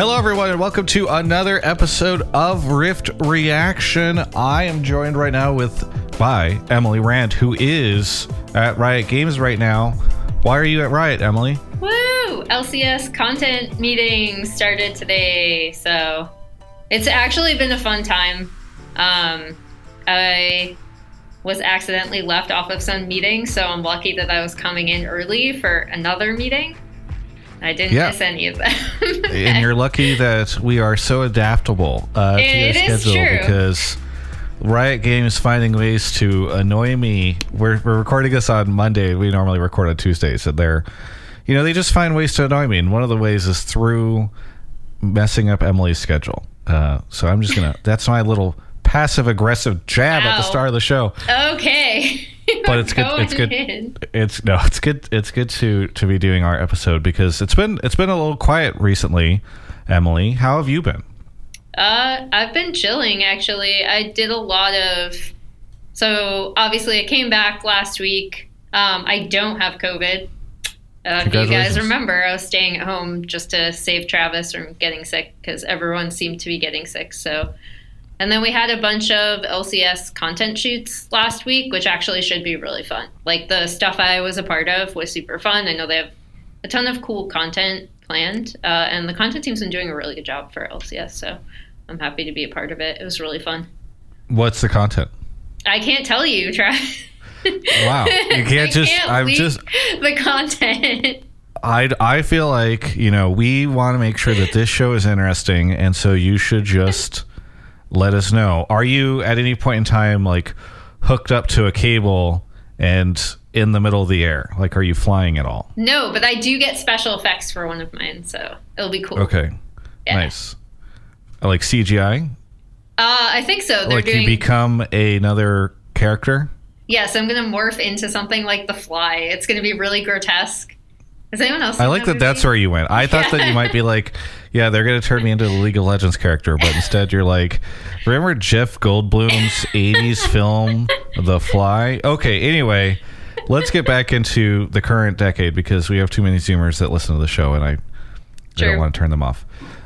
Hello, everyone, and welcome to another episode of Rift Reaction. I am joined right now with by Emily Rand, who is at Riot Games right now. Why are you at Riot, Emily? Woo! LCS content meeting started today, so it's actually been a fun time. Um, I was accidentally left off of some meeting, so I'm lucky that I was coming in early for another meeting. I didn't Yeah. miss any of them. and you're lucky that we are so adaptable uh, to your schedule true. because Riot Games finding ways to annoy me. We're, we're recording this on Monday. We normally record on Tuesdays, and they're, you know, they just find ways to annoy me. And one of the ways is through messing up Emily's schedule. Uh, so I'm just gonna. That's my little passive aggressive jab at the start of the show. okay. But it's good. It's good. in. It's no. It's good. It's good to to be doing our episode because it's been it's been a little quiet recently. Emily, how have you been? Uh, I've been chilling actually. I did a lot of. So obviously, I came back last week. Um, I don't have COVID. Uh, if you guys remember, I was staying at home just to save Travis from getting sick because everyone seemed to be getting sick. So, and then we had a bunch of LCS content shoots last week, which actually should be really fun. Like the stuff I was a part of was super fun. I know they have a ton of cool content planned, uh, and the content team's been doing a really good job for LCS. So I'm happy to be a part of it. It was really fun. What's the content? I can't tell you, Travis. Wow, you can't just. I'm leak just. the content. I I feel like you know we want to make sure that this show is interesting, and so you should just let us know. Are you at any point in time like hooked up to a cable and in the middle of the air? Like, are you flying at all? no, but I do get special effects for one of mine, so it'll be cool. Okay, Yeah. nice. Like CGI. Uh, I think so. They're like doing. you become another character. yes, I'm gonna morph into something like the Fly. It's gonna be really grotesque. Has anyone else? I like that. That's where you went. I thought that you might be like, yeah, they're gonna turn me into the League of Legends character, but instead you're like, remember Jeff Goldblum's '80s film, The Fly? Okay. Anyway, let's get back into the current decade because we have too many Zoomers that listen to the show, and I, I don't want to turn them off.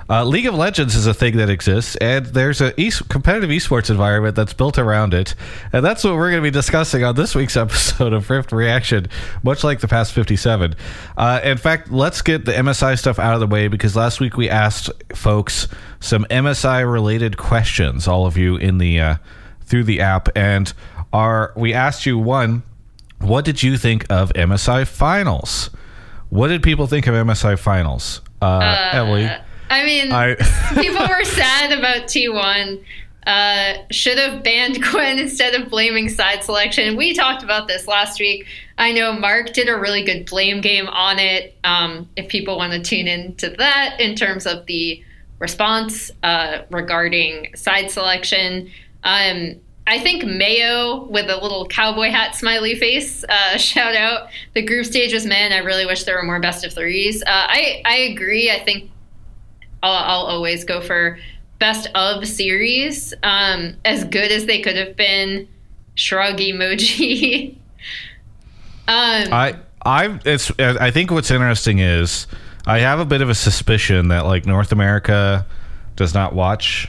Uh, League of Legends is a thing that exists, and there's a e- competitive esports environment that's built around it, and that's what we're going to be discussing on this week's episode of Rift Reaction, much like the past 57. Uh, in fact, let's get the MSI stuff out of the way because last week we asked folks some MSI related questions, all of you in the uh, through the app, and our we asked you one, what did you think of MSI finals? What did people think of MSI finals? Uh, Emily. I mean, I people were sad about T1. Uh, should have banned Quinn instead of blaming side selection. We talked about this last week. I know Mark did a really good blame game on it. Um, if people want to tune in to that in terms of the response uh, regarding side selection, um, I think Mayo with a little cowboy hat smiley face. Uh, shout out. The group stage was man. I really wish there were more best of threes. Uh, I I agree. I think I'll, I'll always go for best of series. Um, as good as they could have been, shrug emoji. um, I I it's I think what's interesting is I have a bit of a suspicion that like North America does not watch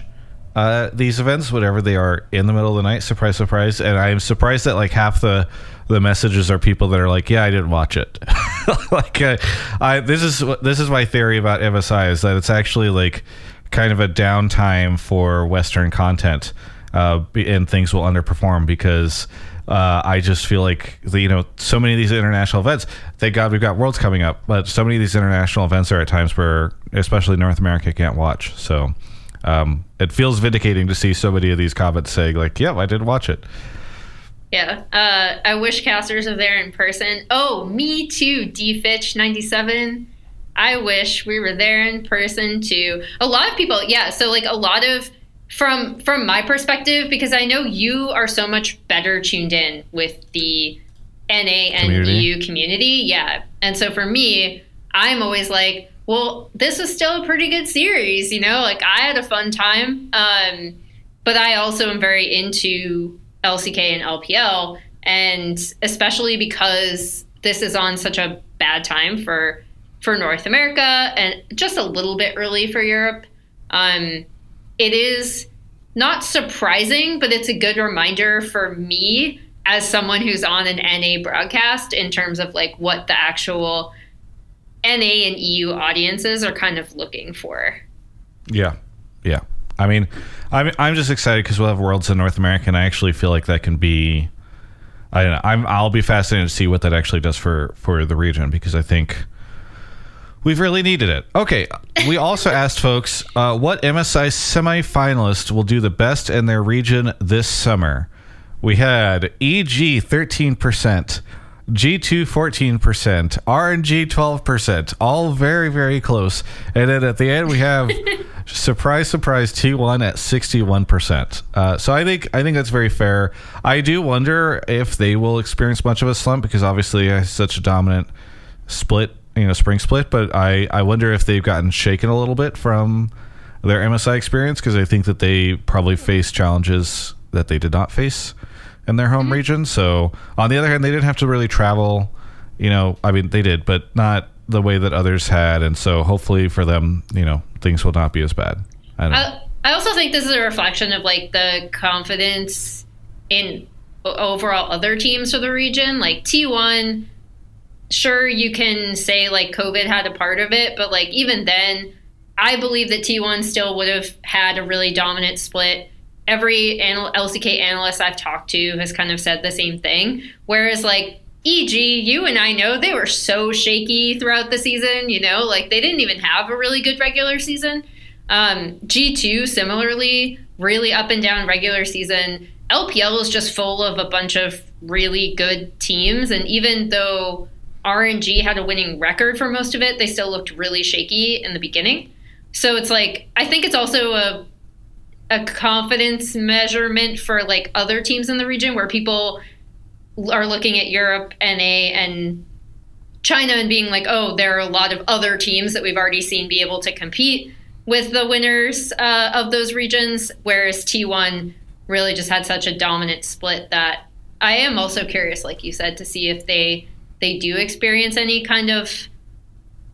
uh, these events, whatever they are, in the middle of the night. Surprise, surprise! And I'm surprised that like half the the messages are people that are like, "Yeah, I didn't watch it." like, uh, I this is this is my theory about MSI is that it's actually like kind of a downtime for Western content, uh, and things will underperform because. Uh, I just feel like the, you know so many of these international events. Thank God we've got worlds coming up, but so many of these international events are at times where, especially North America, can't watch. So um, it feels vindicating to see so many of these comments saying like, "Yep, I did watch it." Yeah. Uh, I wish casters were there in person. Oh, me too, D Fitch 97. I wish we were there in person too. A lot of people, yeah. So like a lot of from from my perspective, because I know you are so much better tuned in with the NA and Community. EU community. Yeah. And so for me, I'm always like, well, this was still a pretty good series, you know? Like I had a fun time. Um, but I also am very into LCK and LPL, and especially because this is on such a bad time for for North America and just a little bit early for Europe. Um, it is not surprising, but it's a good reminder for me as someone who's on an NA broadcast in terms of like what the actual NA and EU audiences are kind of looking for. Yeah, yeah. I mean, I'm I'm just excited because we'll have Worlds in North America, and I actually feel like that can be. I don't know. I'm I'll be fascinated to see what that actually does for for the region because I think we've really needed it. Okay, we also asked folks uh, what MSI semifinalist will do the best in their region this summer. We had EG thirteen percent. G2 14%, RNG 12%, all very, very close. And then at the end, we have surprise, surprise, T1 at 61%. Uh, so I think I think that's very fair. I do wonder if they will experience much of a slump because obviously it's such a dominant split, you know, spring split. But I, I wonder if they've gotten shaken a little bit from their MSI experience because I think that they probably face challenges that they did not face in their home mm-hmm. region. So on the other hand, they didn't have to really travel. You know, I mean, they did, but not the way that others had. And so hopefully for them, you know, things will not be as bad. I don't know. I, I also think this is a reflection of like the confidence in overall other teams for the region. Like T1, sure, you can say like COVID had a part of it, but like even then, I believe that T1 still would have had a really dominant split. Every anal- LCK analyst I've talked to has kind of said the same thing. Whereas, like, EG, you and I know they were so shaky throughout the season, you know, like they didn't even have a really good regular season. Um, G2, similarly, really up and down regular season. LPL is just full of a bunch of really good teams. And even though RNG had a winning record for most of it, they still looked really shaky in the beginning. So it's like, I think it's also a a confidence measurement for like other teams in the region where people are looking at Europe, NA, and China and being like, oh, there are a lot of other teams that we've already seen be able to compete with the winners uh, of those regions, whereas T1 really just had such a dominant split that I am also curious, like you said, to see if they they do experience any kind of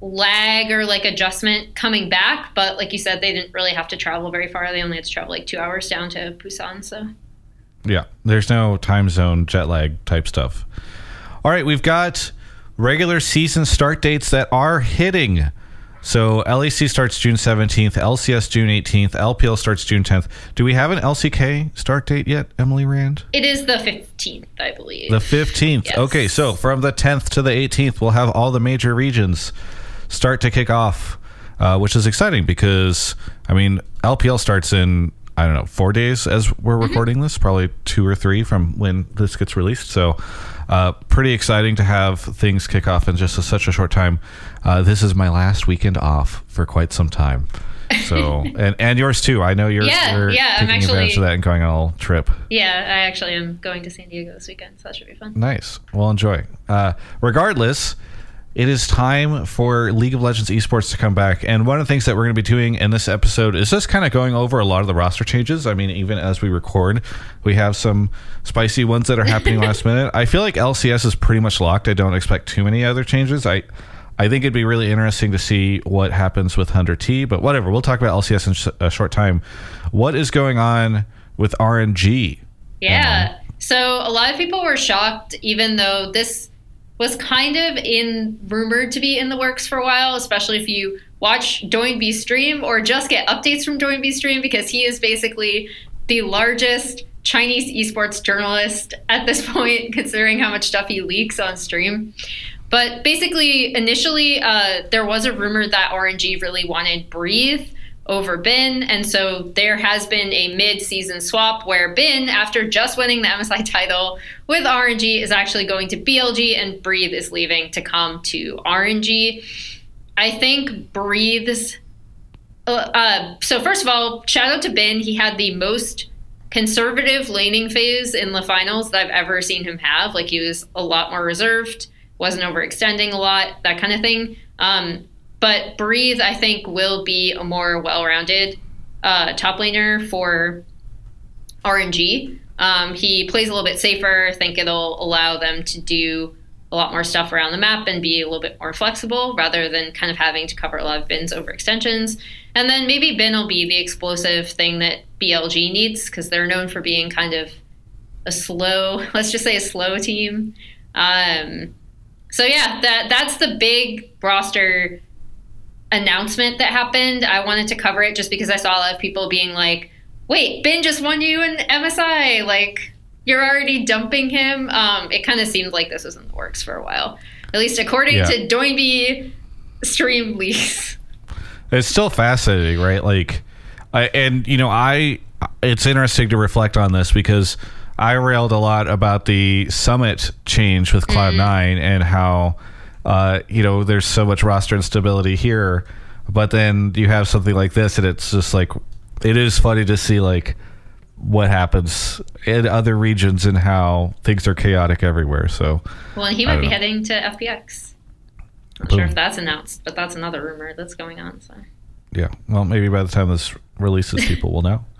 lag or like adjustment coming back. But like you said, they didn't really have to travel very far. They only had to travel like two hours down to Busan. So Yeah, there's no time zone jet lag type stuff. All right, we've got regular season start dates that are hitting. So LEC starts June 17th, LCS June 18th, LPL starts June 10th. Do we have an LCK start date yet, Emily Rand? it is the 15th, I believe. The 15th. Yes. Okay, so from the 10th to the 18th, we'll have all the major regions start to kick off, uh, which is exciting because, I mean, LPL starts in, I don't know, four days as we're Mm-hmm. recording this, probably two or three from when this gets released. So, uh, pretty exciting to have things kick off in just a, such a short time. Uh, this is my last weekend off for quite some time. So, and, and yours too. I know you're, Yeah, you're yeah, I'm taking advantage actually- of that and going on a little trip. yeah, I actually am going to San Diego this weekend, so that should be fun. Nice. Well, enjoy. Uh, regardless, it is time for League of Legends esports to come back. And one of the things that we're going to be doing in this episode is just kind of going over a lot of the roster changes. I mean, even as we record, we have some spicy ones that are happening last minute. I feel like LCS is pretty much locked. I don't expect too many other changes. I. I think it'd be really interesting to see what happens with Hunter T, but whatever. We'll talk about LCS in sh- a short time. What is going on with RNG? Yeah. So a lot of people were shocked, even though this was kind of in rumored to be in the works for a while, especially if you watch Doinby stream or just get updates from Doinby stream because he is basically the largest Chinese esports journalist at this point, considering how much stuff he leaks on stream. But basically, initially, uh, there was a rumor that RNG really wanted Breathe over Bin, and so there has been a mid-season swap where Bin, after just winning the MSI title with RNG, is actually going to BLG, and Breathe is leaving to come to RNG. I think Breathes. Uh, uh, so first of all, shout out to Bin. He had the most conservative laning phase in the finals that I've ever seen him have. Like he was a lot more reserved, wasn't overextending a lot, that kind of thing. Um, but Breathe, I think, will be a more well-rounded uh, top laner for RNG. Um, he plays a little bit safer. I think it'll allow them to do a lot more stuff around the map and be a little bit more flexible rather than kind of having to cover a lot of Bin's over extensions. And then maybe Bin will be the explosive thing that BLG needs because they're known for being kind of a slow, let's just say a slow team. Um, so yeah, that that's the big roster announcement that happened. I wanted to cover it just because I saw a lot of people being like, "Wait, Bin just won you an MSI!" Like you're already dumping him. Um, it kind of seemed like this was in the works for a while, at least according yeah. to Doinby stream leaks. It's still fascinating, right? Like, I and you know, I it's interesting to reflect on this because I railed a lot about the summit change with Cloud mm. Nine mm. and how uh, you know there's so much roster instability here, but then you have something like this, and it's just like it is funny to see like what happens in other regions and how things are chaotic everywhere. So, well, he might be know. heading to FPX. I'm Boom. sure if that's announced, but that's another rumor that's going on. So, yeah, well, maybe by the time this releases, people will know.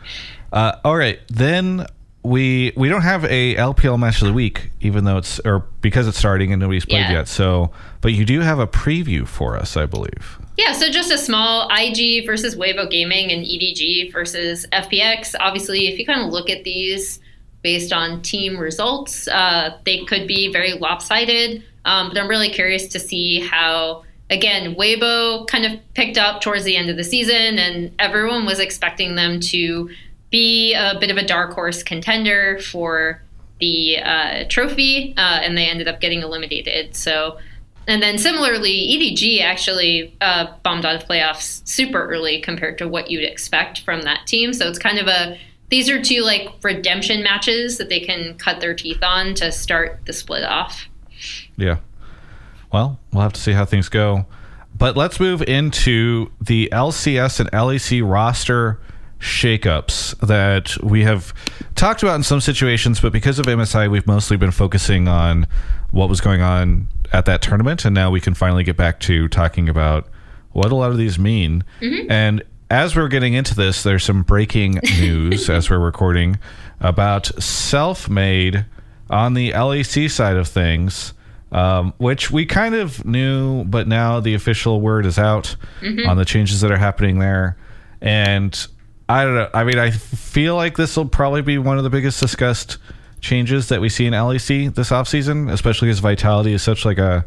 Uh, all right, then we we don't have a LPL match of the week, even though it's or because it's starting and nobody's played yeah. yet. So, but you do have a preview for us, I believe. Yeah, so just a small IG versus Weibo Gaming and EDG versus FPX. Obviously, if you kind of look at these based on team results, uh, they could be very lopsided. Um, but I'm really curious to see how, again, Weibo kind of picked up towards the end of the season, and everyone was expecting them to be a bit of a dark horse contender for the uh, trophy, uh, and they ended up getting eliminated. So and then similarly, EDG actually uh, bombed out of playoffs super early compared to what you'd expect from that team. So it's kind of a these are two like redemption matches that they can cut their teeth on to start the split off. Yeah. Well, we'll have to see how things go. But let's move into the LCS and LEC roster shakeups that we have talked about in some situations, but because of MSI, we've mostly been focusing on what was going on at that tournament, and now we can finally get back to talking about what a lot of these mean. Mm-hmm. And as we're getting into this, there's some breaking news as we're recording about Selfmade on the LEC side of things. Um, which we kind of knew, but now the official word is out mm-hmm. on the changes that are happening there. And I don't know. I mean, I feel like this will probably be one of the biggest discussed changes that we see in LEC this offseason, especially as Vitality is such like a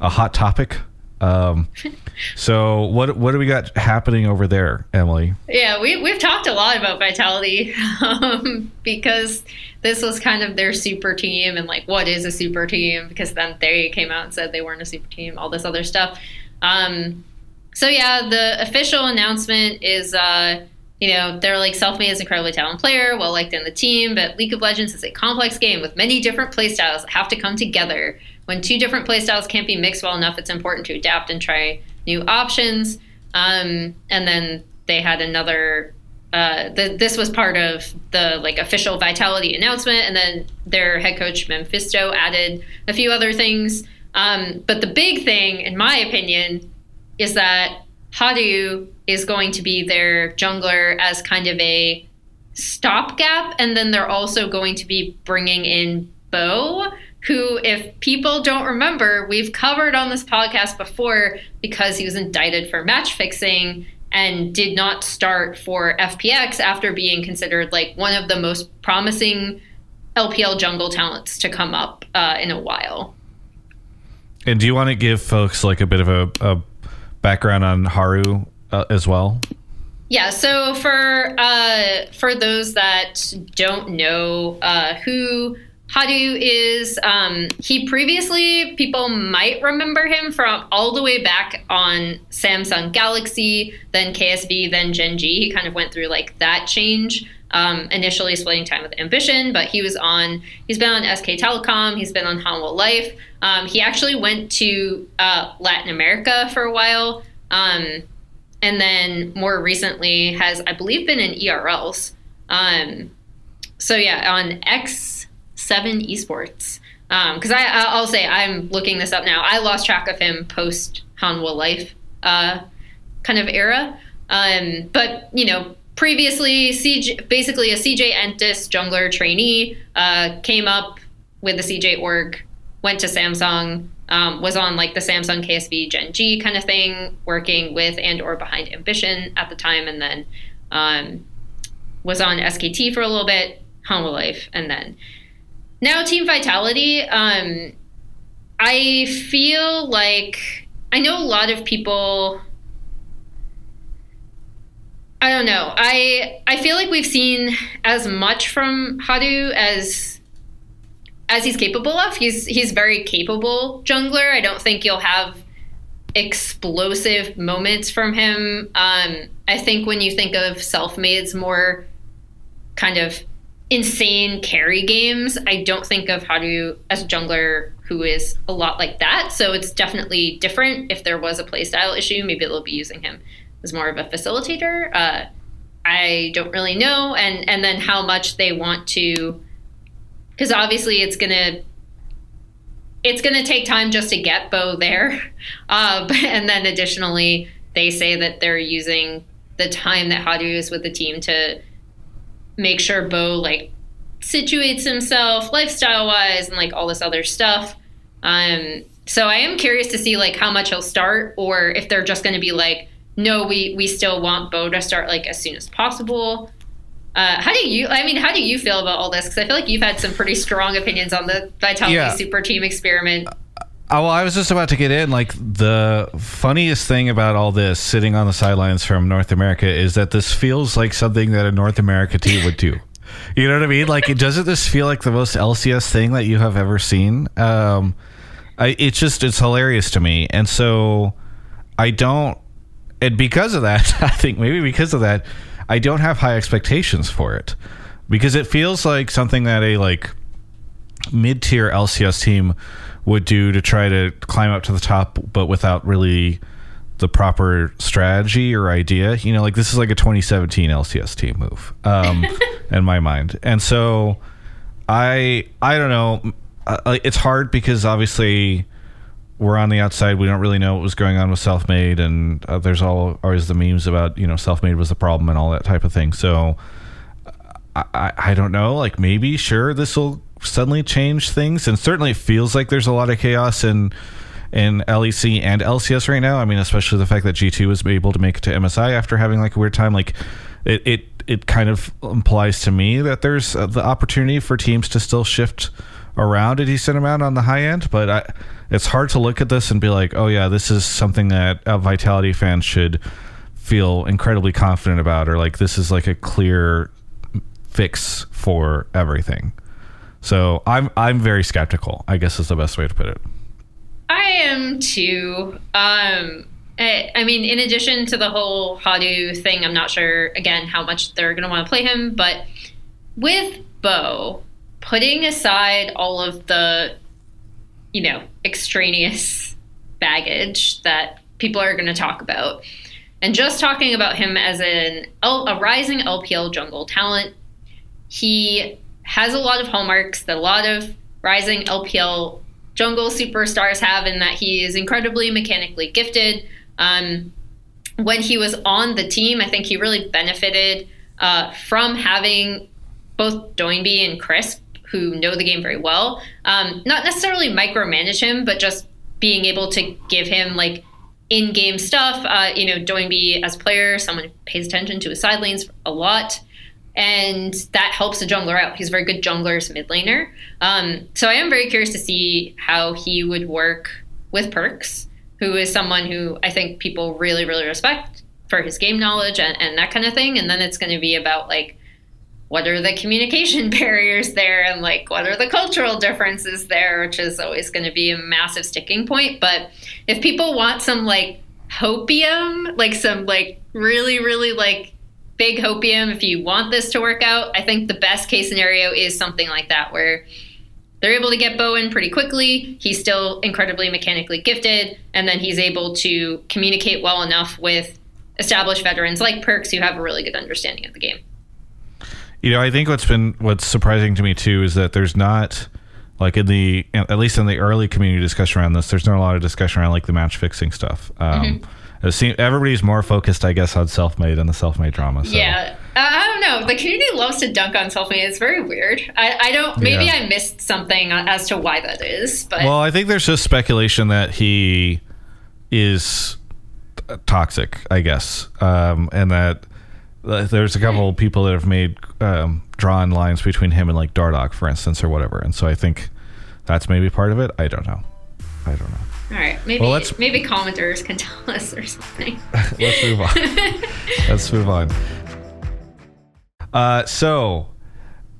a hot topic. Um, so what what do we got happening over there, Emily? Yeah, we we've talked a lot about Vitality um, because this was kind of their super team and like what is a super team because then they came out and said they weren't a super team, all this other stuff. Um, so yeah, the official announcement is uh, you know, they're like Selfmade as an incredibly talented player, well liked in the team, but League of Legends is a complex game with many different playstyles that have to come together. When two different playstyles can't be mixed well enough, it's important to adapt and try new options. Um, and then they had another. Uh, the, this was part of the like official Vitality announcement, and then their head coach Mephisto added a few other things. Um, but the big thing, in my opinion, is that Haru is going to be their jungler as kind of a stopgap, and then they're also going to be bringing in Bo, who, if people don't remember, we've covered on this podcast before because he was indicted for match fixing and did not start for FPX after being considered like one of the most promising LPL jungle talents to come up uh, in a while. And do you want to give folks like a bit of a, a background on Haru uh, as well? Yeah, so for uh, for those that don't know uh, who Haru is, um, he previously people might remember him from all the way back on Samsung Galaxy, then KSV, then Gen G. He kind of went through like that change. Um, initially splitting time with Ambition, but he was on. He's been on SK Telecom. He's been on Hanwha Life. Um, he actually went to uh, Latin America for a while. Um, and then more recently has I believe been in ERLs. Um, so yeah, on X7 Esports. Because um, I I'll say I'm looking this up now. I lost track of him post Hanwha Life uh, kind of era. Um, but you know, previously CJ, basically a CJ Entus jungler trainee uh, came up with the CJ org, went to Samsung, um, was on like the Samsung KSV Gen G kind of thing, working with and or behind Ambition at the time, and then um, was on SKT for a little bit, Hanwha Life, and then now Team Vitality. Um, I feel like I know a lot of people. I don't know. I I feel like we've seen as much from Haru as as he's capable of. He's he's very capable jungler. I don't think you'll have explosive moments from him. Um, I think when you think of Selfmade's more kind of insane carry games, I don't think of Haru as a jungler who is a lot like that. So it's definitely different. If there was a playstyle issue, maybe they'll be using him as more of a facilitator. Uh, I don't really know, and and then how much they want to, because obviously it's gonna it's gonna take time just to get Bo there, uh, and then additionally they say that they're using the time that Haru is with the team to make sure Bo like situates himself lifestyle wise and like all this other stuff. Um, so I am curious to see like how much he'll start, or if they're just going to be like, no, we we still want Bo to start like as soon as possible. Uh, how do you? I mean, how do you feel about all this? Because I feel like you've had some pretty strong opinions on the Vitality Yeah. Super Team experiment. Oh, well, I was just about to get in. Like the funniest thing about all this, sitting on the sidelines from North America, is that this feels like something that a North America team would do. You know what I mean? Like, it doesn't this feel like the most LCS thing that you have ever seen? Um, I, it's just it's hilarious to me, and so I don't. And because of that, I think maybe because of that, I don't have high expectations for it because it feels like something that a like mid-tier LCS team would do to try to climb up to the top, but without really the proper strategy or idea. You know, like this is like a 2017 LCS team move, um, in my mind. And so, I I don't know. Uh, It's hard because obviously we're on the outside. We don't really know what was going on with Selfmade, and uh, there's all always the memes about you know Selfmade was the problem and all that type of thing. So I, I, I don't know. Like maybe sure this will suddenly change things, and certainly it feels like there's a lot of chaos in in LEC and LCS right now. I mean, especially the fact that G2 was able to make it to MSI after having like a weird time. Like it it it kind of implies to me that there's uh, the opportunity for teams to still shift around a decent amount on the high end, but I, it's hard to look at this and be like, oh yeah, this is something that a Vitality fan should feel incredibly confident about, or like this is like a clear fix for everything. So I'm I'm very skeptical. I guess is the best way to put it. I am too. Um, I, I mean, in addition to the whole Haru thing, I'm not sure again how much they're going to want to play him, but with Bo, putting aside all of the, you know, extraneous baggage that people are going to talk about, and just talking about him as an L- a rising LPL jungle talent, he has a lot of hallmarks that a lot of rising LPL jungle superstars have in that he is incredibly mechanically gifted. Um, when he was on the team, I think he really benefited uh, from having both Doinby and Crisp, who know the game very well. Um, not necessarily micromanage him, but just being able to give him like in-game stuff. Uh, you know, Doinby as player, someone pays attention to his side lanes a lot and that helps the jungler out. He's a very good jungler's mid laner. Um, so I am very curious to see how he would work with Perkz, who is someone who I think people really, really respect for his game knowledge and, and that kind of thing. And then it's going to be about like, what are the communication barriers there and like what are the cultural differences there, which is always going to be a massive sticking point. But if people want some like hopium, like some like really, really like big hopium if you want this to work out. I think the best case scenario is something like that where they're able to get Bowen pretty quickly. He's still incredibly mechanically gifted, and then he's able to communicate well enough with established veterans like Perkz who have a really good understanding of the game. You know, I think what's been what's surprising to me too is that there's not like in the at least in the early community discussion around this, there's not a lot of discussion around like the match fixing stuff. Um, Mm-hmm. it seem, everybody's more focused, I guess, on Selfmade and the Selfmade drama. So. Yeah. I don't know. The community loves to dunk on Selfmade. It's very weird. I, I don't. Maybe Yeah. I missed something as to why that is. But Well, I think there's just speculation that he is toxic, I guess, um, and that there's a couple people that have made um, drawn lines between him and like Dardoch, for instance, or whatever. And so I think that's maybe part of it. I don't know. I don't know. all right, maybe Well, let's- maybe commenters can tell us or something. Let's move on. Let's move on. Uh, so,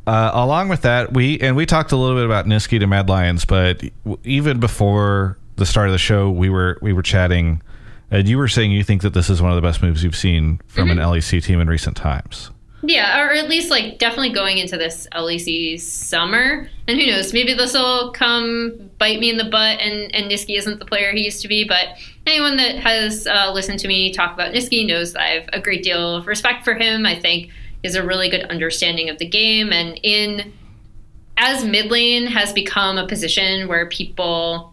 uh, along with that, we and we talked a little bit about Nisqy to Mad Lions, but even before the start of the show, we were we were chatting, and you were saying you think that this is one of the best moves you've seen from an LEC team in recent times. Yeah, or at least like definitely going into this LEC summer. And who knows, maybe this will come bite me in the butt and, and Nisqy isn't the player he used to be. But anyone that has uh, listened to me talk about Nisqy knows that I have a great deal of respect for him. I think he has a really good understanding of the game. And in as mid lane has become a position where people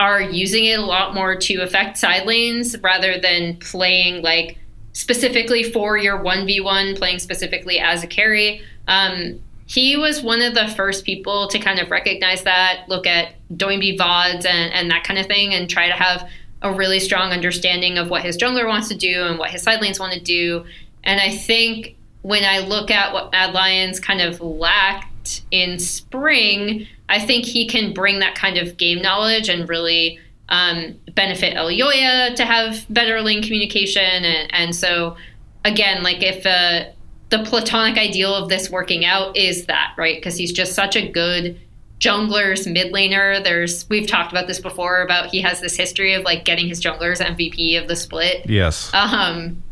are using it a lot more to affect side lanes rather than playing like specifically for your 1v1 playing specifically as a carry. Um, he was one of the first people to kind of recognize that look at Doinby VODs and, and that kind of thing and try to have a really strong understanding of what his jungler wants to do and what his side lanes want to do. And I think when I look at what Mad Lions kind of lacked in spring, I think he can bring that kind of game knowledge and really um, benefit Elyoya to have better lane communication. And, and so, again, like if uh, the platonic ideal of this working out is that, right? Because he's just such a good jungler's mid laner. There's we've talked about this before about he has this history of like getting his junglers MVP of the split Yes. um,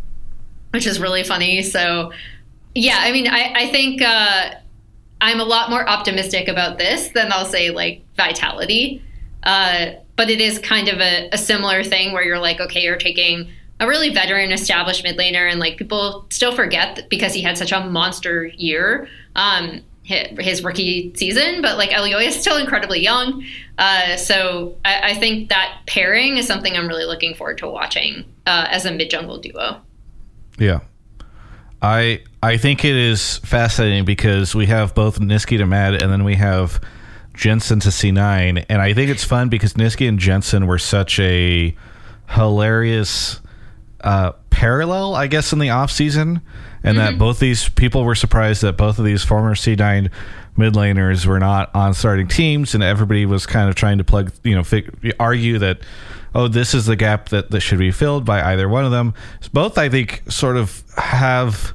which is really funny. So, yeah, I mean, I, I think uh, I'm a lot more optimistic about this than I'll say like Vitality. Uh, but it is kind of a, a similar thing where you're like, okay, you're taking a really veteran established mid laner, and like people still forget because he had such a monster year. Um, hi- his rookie season, but like Elyoya is still incredibly young. Uh, so I, I think that pairing is something I'm really looking forward to watching uh, as a mid jungle duo. Yeah. I I think it is fascinating because we have both Nisqy to Mad and then we have Jensen to C9 and I think it's fun because Nisqy and Jensen were such a hilarious uh, parallel I guess in the off season and that both these people were surprised that both of these former C9 mid laners were not on starting teams and everybody was kind of trying to plug you know fig- argue that oh this is the gap that, that should be filled by either one of them both i think sort of have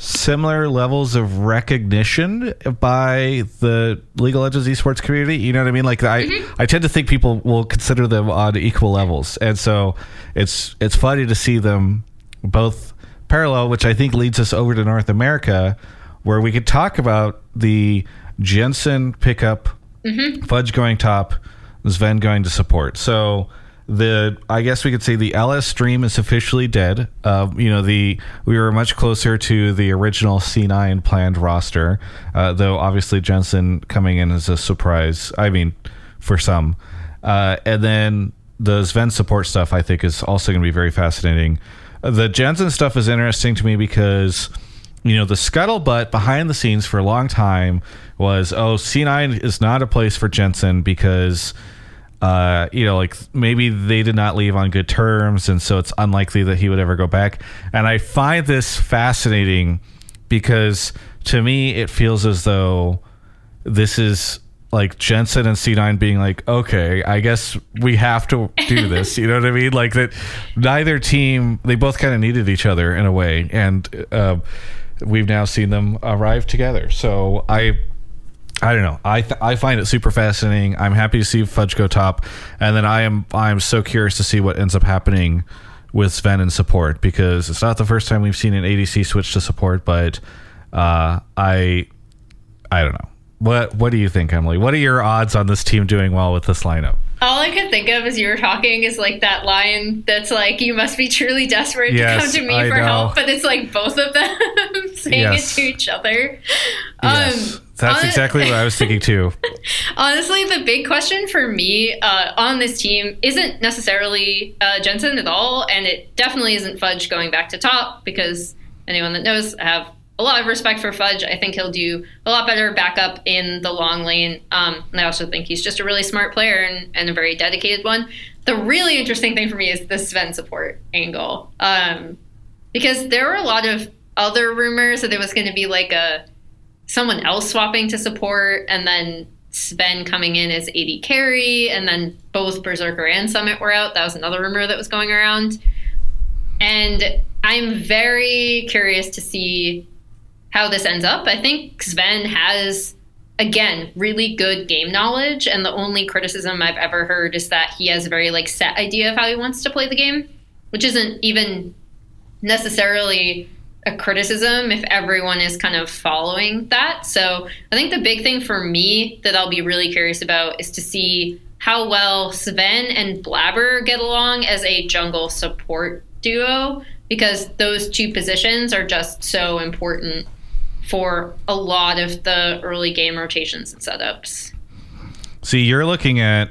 similar levels of recognition by the League of Legends esports community. You know what I mean? Like I, mm-hmm. I tend to think people will consider them on equal levels, and so it's it's funny to see them both parallel, which I think leads us over to North America, where we could talk about the Jensen pickup, mm-hmm. Fudge going top, Sven going to support. So the I guess we could say the LS stream is officially dead. Uh, you know the we were much closer to the original C9 planned roster, uh, though obviously Jensen coming in as a surprise. I mean, for some, uh, and then the Sven support stuff I think is also going to be very fascinating. The Jensen stuff is interesting to me because you know the scuttlebutt behind the scenes for a long time was oh C9 is not a place for Jensen because uh, you know, like maybe they did not leave on good terms, and so it's unlikely that he would ever go back. And I find this fascinating because to me, it feels as though this is like Jensen and C9 being like, okay, I guess we have to do this. you know what I mean? Like that neither team, they both kind of needed each other in a way. And uh, we've now seen them arrive together. So I. I don't know. I th- I find it super fascinating. I'm happy to see Fudge go top, and then I am I am so curious to see what ends up happening with Sven and support because it's not the first time we've seen an ADC switch to support. But uh, I I don't know. What what do you think, Emily? What are your odds on this team doing well with this lineup? All I could think of as you were talking is like that line that's like, "You must be truly desperate Yes, to come to me I for know. help," but it's like both of them saying Yes. it to each other. Yes, Um, that's exactly what I was thinking too. Honestly, the big question for me uh, on this team isn't necessarily uh, Jensen at all, and it definitely isn't Fudge going back to top because anyone that knows, I have a lot of respect for Fudge. I think he'll do a lot better backup in the long lane. Um, and I also think he's just a really smart player and, and a very dedicated one. The really interesting thing for me is the Sven support angle. Um, because there were a lot of other rumors that there was going to be like a someone else swapping to support and then Sven coming in as AD carry, and then both Berserker and Summit were out. That was another rumor that was going around. And I'm very curious to see how this ends up. I think Sven has, again, really good game knowledge, and the only criticism I've ever heard is that he has a very like set idea of how he wants to play the game, which isn't even necessarily a criticism if everyone is kind of following that. So I think the big thing for me that I'll be really curious about is to see how well Sven and Blabber get along as a jungle support duo because those two positions are just so important for a lot of the early game rotations and setups. See, you're looking at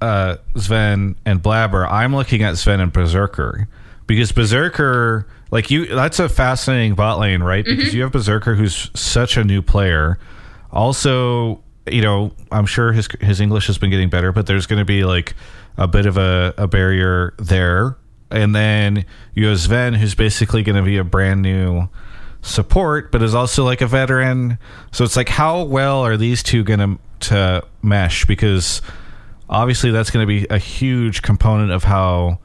uh, Sven and Blabber. I'm looking at Sven and Berserker because Berserker like you that's a fascinating bot lane right? Because mm-hmm. you have berserker who's such a new player. Also you know i'm sure his his english has been getting better but there's going to be like a bit of a, a barrier there. And then you have sven who's basically going to be a brand new support but is also like a veteran. So it's like how well are these two going to to mesh? Because obviously that's going to be a huge component of how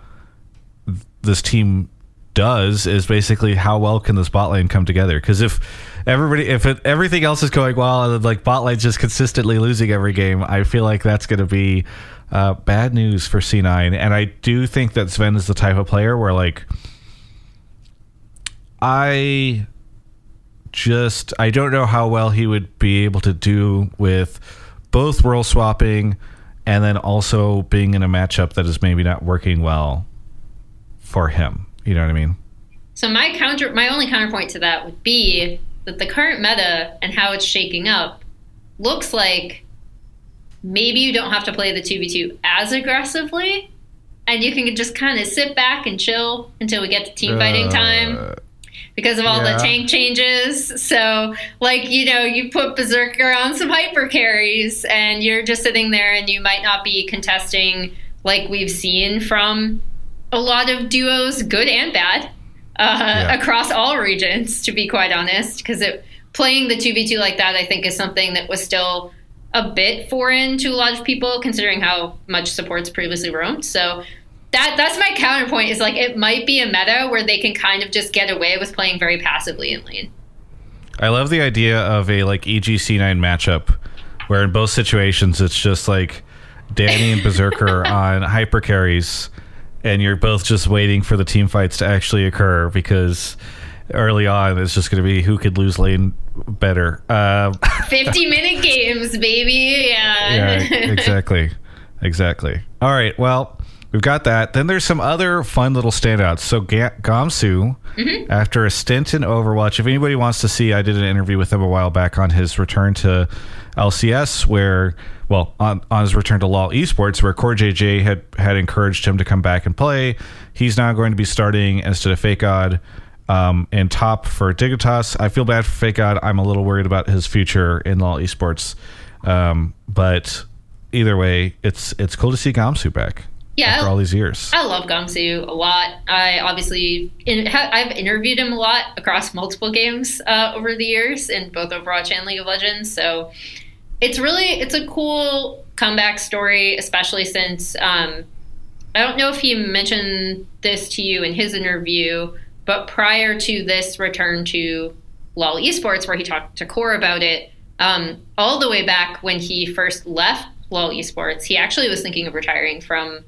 this team does is basically how well can this bot lane come together? Because if everybody, if it, everything else is going well, and like bot lane's just consistently losing every game, I feel like that's going to be uh, bad news for C9. And I do think that Sven is the type of player where like I just I don't know how well he would be able to do with both role swapping and then also being in a matchup that is maybe not working well for him. You know what I mean? So my counter, my only counterpoint to that would be that the current meta and how it's shaking up looks like maybe you don't have to play the 2v2 as aggressively and you can just kind of sit back and chill until we get to team fighting time uh, because of all yeah. the tank changes. So, like, you know, you put Berserker on some hyper carries and you're just sitting there and you might not be contesting like we've seen from a lot of duos, good and bad, uh, yeah. across all regions. To be quite honest, because playing the two v two like that, I think, is something that was still a bit foreign to a lot of people, considering how much supports previously roamed. So that that's my counterpoint. Is like it might be a meta where they can kind of just get away with playing very passively in lane. I love the idea of a like EGC9 matchup where in both situations it's just like Danny and Berserker on hyper carries and you're both just waiting for the team fights to actually occur because early on it's just going to be who could lose lane better. Um, 50 minute games, baby. Yeah. yeah, exactly. Exactly. All right. Well, we've got that. Then there's some other fun little standouts. So Ga- Gamsu, mm-hmm. after a stint in Overwatch, if anybody wants to see, I did an interview with him a while back on his return to LCS, where well, on, on his return to LoL Esports, where CoreJJ had had encouraged him to come back and play. He's now going to be starting instead of FakeGod um, in top for Dignitas. I feel bad for FakeGod. I'm a little worried about his future in LoL Esports. Um, but either way, it's it's cool to see Gamsu back. Yeah, after all these years. I love Gamsu a lot. I obviously in, I've interviewed him a lot across multiple games uh, over the years in both Overwatch and League of Legends. So it's really it's a cool comeback story, especially since um, I don't know if he mentioned this to you in his interview, but prior to this return to LoL Esports, where he talked to Core about it, um, all the way back when he first left LoL Esports, he actually was thinking of retiring from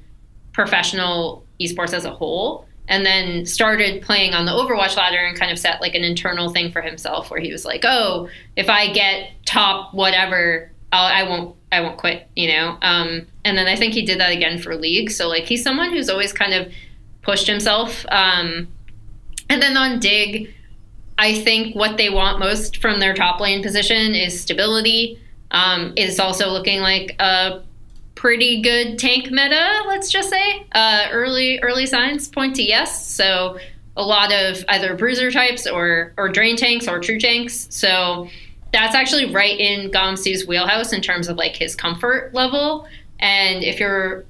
professional esports as a whole and then started playing on the Overwatch ladder and kind of set like an internal thing for himself where he was like, "Oh, if I get top whatever, I'll, I won't I won't quit," you know. Um, and then I think he did that again for League. So like he's someone who's always kind of pushed himself. Um, and then on Dig, I think what they want most from their top lane position is stability. Um, is also looking like a pretty good tank meta, let's just say. Uh, early early signs point to yes. So a lot of either bruiser types or or drain tanks or true tanks. So that's actually right in Gamsu's wheelhouse in terms of like his comfort level. And if you're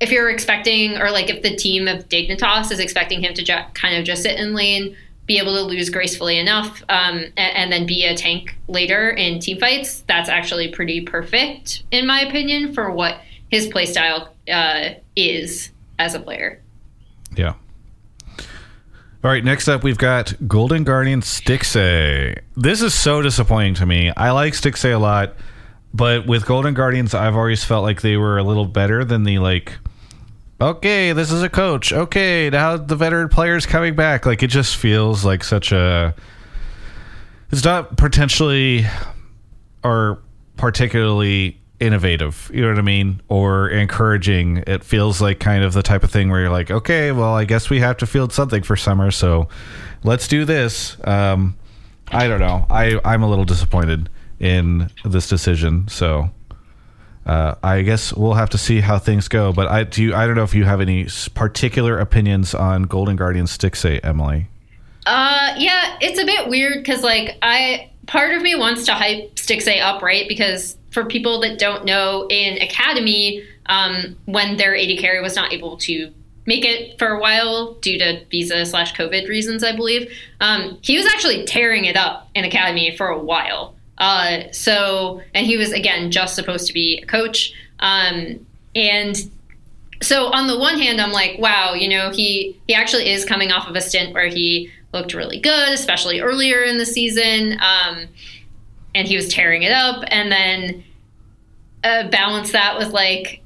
if you're expecting or like if the team of Dignitas is expecting him to ju- kind of just sit in lane, be able to lose gracefully enough, um, and, and, then be a tank later in team fights, that's actually pretty perfect in my opinion for what his playstyle uh, is as a player. Yeah. All right, next up we've got Golden Guardian Stixxay. This is so disappointing to me. I like Stixxay a lot, but with Golden Guardians, I've always felt like they were a little better than the like. Okay, this is a coach. Okay, now the veteran players coming back. Like it just feels like such a. It's not potentially, or particularly innovative, you know what I mean? Or encouraging. It feels like kind of the type of thing where you're like, okay, well, I guess we have to field something for summer, so let's do this. Um, I don't know. I, I'm a little disappointed in this decision, so uh, I guess we'll have to see how things go. But I do. You, I don't know if you have any particular opinions on Golden Guardian Stixxay, Emily. Uh, yeah, it's a bit weird because like I part of me wants to hype Stixxay up, right? Because for people that don't know, in Academy, um, when their AD carry was not able to make it for a while due to visa slash COVID reasons, I believe, um, he was actually tearing it up in Academy for a while. Uh, so, and he was again just supposed to be a coach. Um, and so on the one hand, I'm like, wow, you know, he he actually is coming off of a stint where he looked really good, especially earlier in the season. Um, and he was tearing it up. And then uh, balance that with like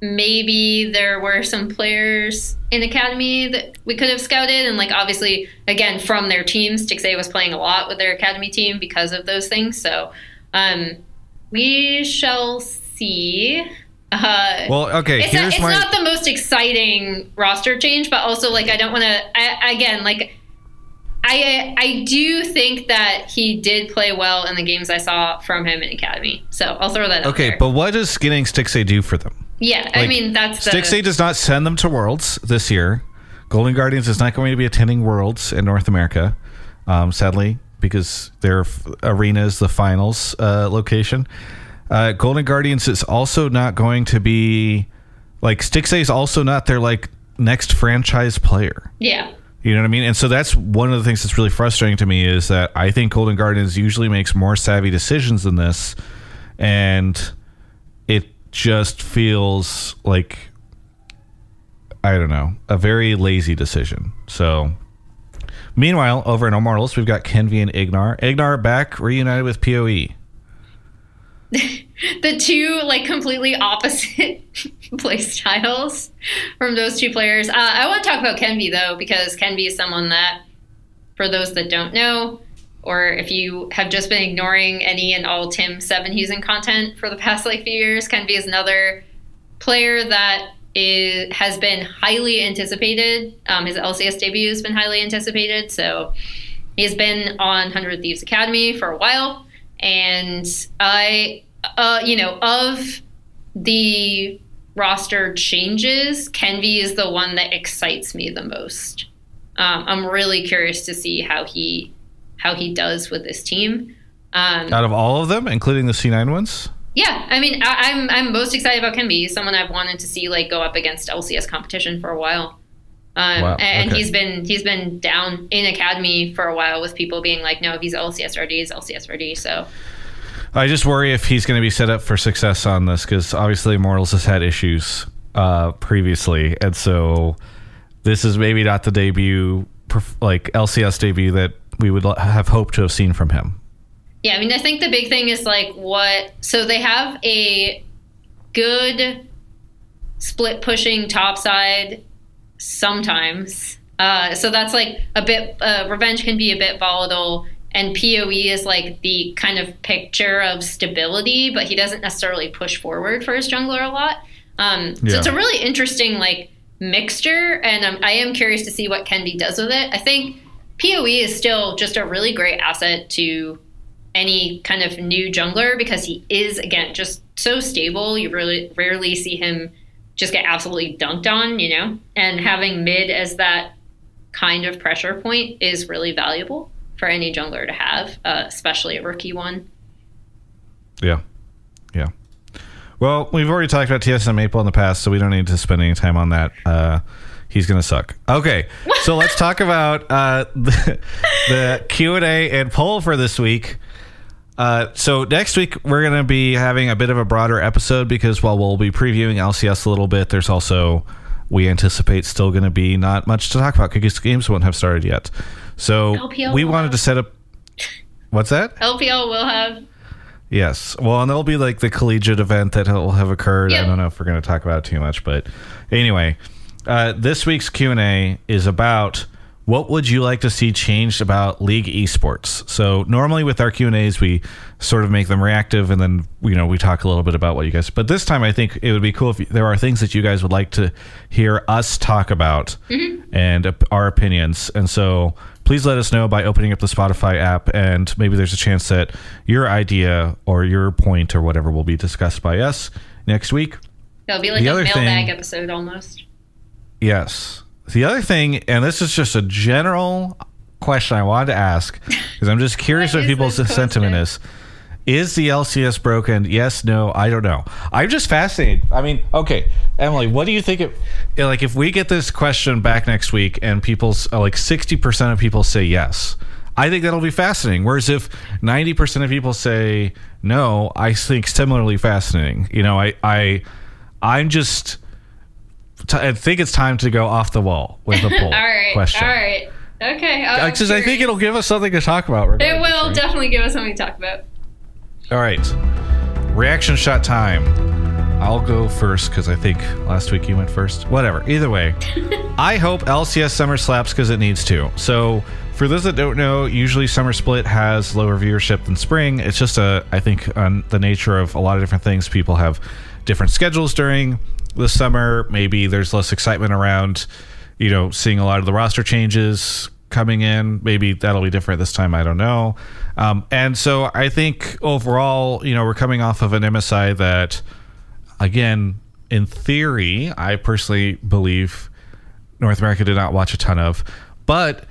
maybe there were some players in academy that we could have scouted and like obviously again from their teams Stixxay was playing a lot with their academy team because of those things so um, we shall see uh, well okay it's, a, it's my... not the most exciting roster change but also like i don't want to again like I I do think that he did play well in the games I saw from him in academy. So I'll throw that. Okay, but what does getting Stixxay do for them? Yeah, like, I mean that's the... Does not send them to Worlds this year. Golden Guardians is not going to be attending Worlds in North America, um, sadly, because their arena is the finals uh, location. Uh, Golden Guardians is also not going to be like Stixxay is also not their like next franchise player. Yeah. You know what I mean? And so that's one of the things that's really frustrating to me is that I think Golden Guardians usually makes more savvy decisions than this. And just feels like, I don't know, a very lazy decision. So, meanwhile, over in Immortals, we've got Kenvi and Ignar. Ignar back reunited with PoE. the two like completely opposite play styles from those two players. Uh, I want to talk about Kenvi though because Kenvi is someone that, for those that don't know, or if you have just been ignoring any and all Tim Sevenhuysen content for the past like few years, Kenvi is another player that is has been highly anticipated. Um, his LCS debut has been highly anticipated, so he's been on Hundred Thieves Academy for a while, and I uh, you know, of the roster changes, Kenvi is the one that excites me the most. Um, I'm really curious to see how he how he does with this team. Um, Out of all of them, including the C9 ones. Yeah, I mean, I, am I'm, I'm most excited about Kenvi. He's someone I've wanted to see like go up against LCS competition for a while. Um, wow. And okay. he's been he's been down in academy for a while with people being like, no, if he's LCS ready, he's LCS ready. So I just worry if he's going to be set up for success on this because obviously Immortals has had issues uh, previously, and so this is maybe not the debut, like LCS debut that we would have hoped to have seen from him. Yeah, I mean, I think the big thing is like what. So they have a good split pushing top side sometimes. Uh, so that's like a bit. Uh, Revenge can be a bit volatile and PoE is like the kind of picture of stability, but he doesn't necessarily push forward for his jungler a lot. Um, yeah. So it's a really interesting like mixture, and um, I am curious to see what Kenvi does with it. I think PoE is still just a really great asset to any kind of new jungler because he is again just so stable. You really rarely see him just get absolutely dunked on, you know. And having mid as that kind of pressure point is really valuable for any jungler to have, uh, especially a rookie one. Yeah. Yeah. Well, we've already talked about TSM Maple in the past, so we don't need to spend any time on that. Uh, he's going to suck. Okay. So let's talk about uh, the, the Q&A and poll for this week. Uh, so next week we're going to be having a bit of a broader episode because while we'll be previewing LCS a little bit, there's also we anticipate still going to be not much to talk about because games won't have started yet. So LPL we wanted have- to set up. What's that? LPL will have Yes. Well, and there'll be like the collegiate event that will have occurred. I don't know if we're going to talk about it too much, but anyway, uh, this week's Q and A is about what would you like to see changed about league esports. So normally with our Q and A's, we sort of make them reactive, and then you know we talk a little bit about what you guys. But this time, I think it would be cool if there are things that you guys would like to hear us talk about and uh, our opinions. And so please let us know by opening up the Spotify app, and maybe there's a chance that your idea or your point or whatever will be discussed by us next week. It'll be like The a mailbag thing- episode almost. Yes. The other thing, and this is just a general question I wanted to ask, because I'm just curious What people's sentiment is. Is the LCS broken? Yes, no, I don't know. I'm just fascinated. I mean, okay, Emily, what do you think? Yeah, like, if we get this question back next week and people's uh, like 60% of people say yes, I think that'll be fascinating. Whereas if 90% of people say no, I think similarly fascinating. You know, I, I, I'm just. T- I think it's time to go off the wall with a poll all right. question. All right. Okay. I'm Because uh, I think it'll give us something to talk about. It will right? definitely give us something to talk about. All right. Reaction shot time. I'll go first because I think last week you went first. Whatever. Either way, I hope LCS Summer slaps because it needs to. So, for those that don't know, usually Summer Split has lower viewership than Spring. It's just a, I think, on the nature of a lot of different things. People have different schedules during the summer. Maybe there's less excitement around, you know, seeing a lot of the roster changes coming in. Maybe that'll be different this time. I don't know. Um, and so I think overall, you know, we're coming off of an MSI that, again, in theory, I personally believe North America did not watch a ton of, but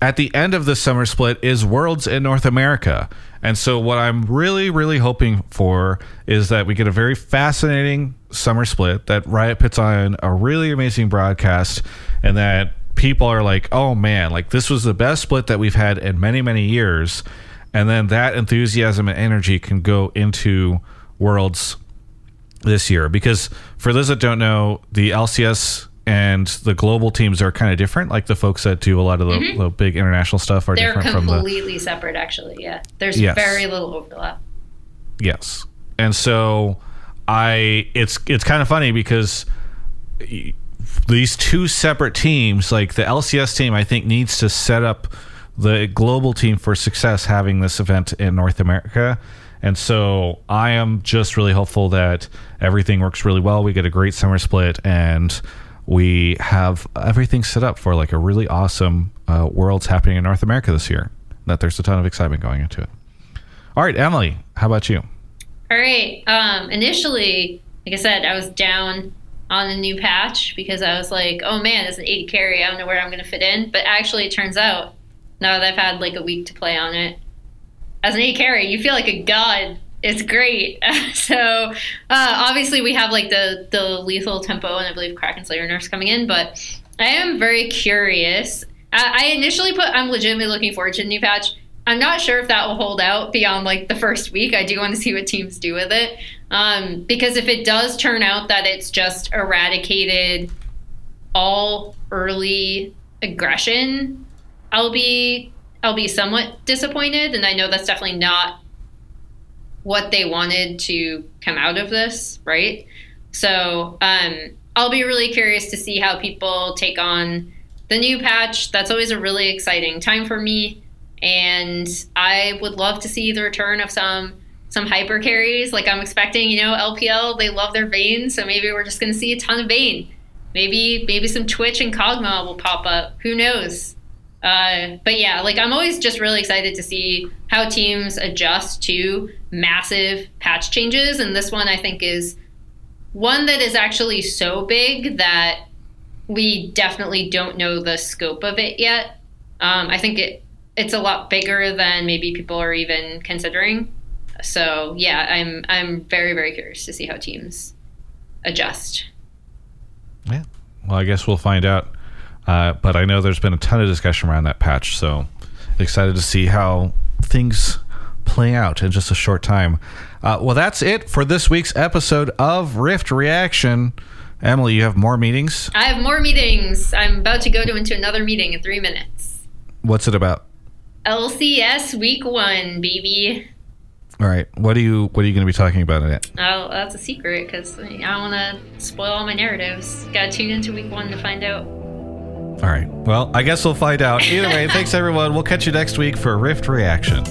at the end of the summer split is Worlds in North America. And so what I'm really, really hoping for is that we get a very fascinating summer split, that Riot puts on a really amazing broadcast, and that people are like, oh man, like this was the best split that we've had in many, many years. And then that enthusiasm and energy can go into Worlds this year because for those that don't know the lcs and the global teams are kind of different like the folks that do a lot of the, the big international stuff are Mm-hmm. They're different from the completely separate, actually. Yeah. There's Yes. very little overlap. yes and so i it's it's kind of funny because these two separate teams like the lcs team i think needs to set up the global team for success having this event in north america and so i am just really hopeful that everything works really well we get a great summer split and we have everything set up for like a really awesome uh, worlds happening in north america this year that there's a ton of excitement going into it all right emily how about you All right. Um, initially, like I said, I was down on the new patch because I was like, oh man, as an AD carry, I don't know where I'm going to fit in. But actually, it turns out, now that I've had like a week to play on it, as an AD carry, you feel like a god. It's great. so uh, obviously, we have like the, the lethal tempo and I believe Kraken Slayer nerfs coming in. But I am very curious. I, I initially put, I'm legitimately looking forward to the new patch. I'm not sure if that will hold out beyond like the first week. I do want to see what teams do with it. Um, because if it does turn out that it's just eradicated all early aggression, I'll be I'll be somewhat disappointed. And I know that's definitely not what they wanted to come out of this, right? So um, I'll be really curious to see how people take on the new patch. That's always a really exciting time for me and I would love to see the return of some some hyper carries. Like I'm expecting, you know, LPL they love their Vayne, so maybe we're just going to see a ton of Vayne. Maybe maybe some Twitch and Kog'Maw will pop up. Who knows? Uh, but yeah, like I'm always just really excited to see how teams adjust to massive patch changes, and this one I think is one that is actually so big that we definitely don't know the scope of it yet. Um, I think it it's a lot bigger than maybe people are even considering. So yeah, I'm I'm very very curious to see how teams adjust. Yeah. Well, I guess we'll find out. Uh, but I know there's been a ton of discussion around that patch, so excited to see how things play out in just a short time. Uh, well, that's it for this week's episode of Rift Reaction. Emily, you have more meetings? I have more meetings. I'm about to go to into another meeting in three minutes. What's it about? LCS week one, baby. All right. What are you What are you going to be talking about in it? Oh, that's a secret because I don't want to spoil all my narratives. Got to tune into week one to find out. All right. Well, I guess we'll find out. Either way, thanks everyone. We'll catch you next week for Rift Reaction.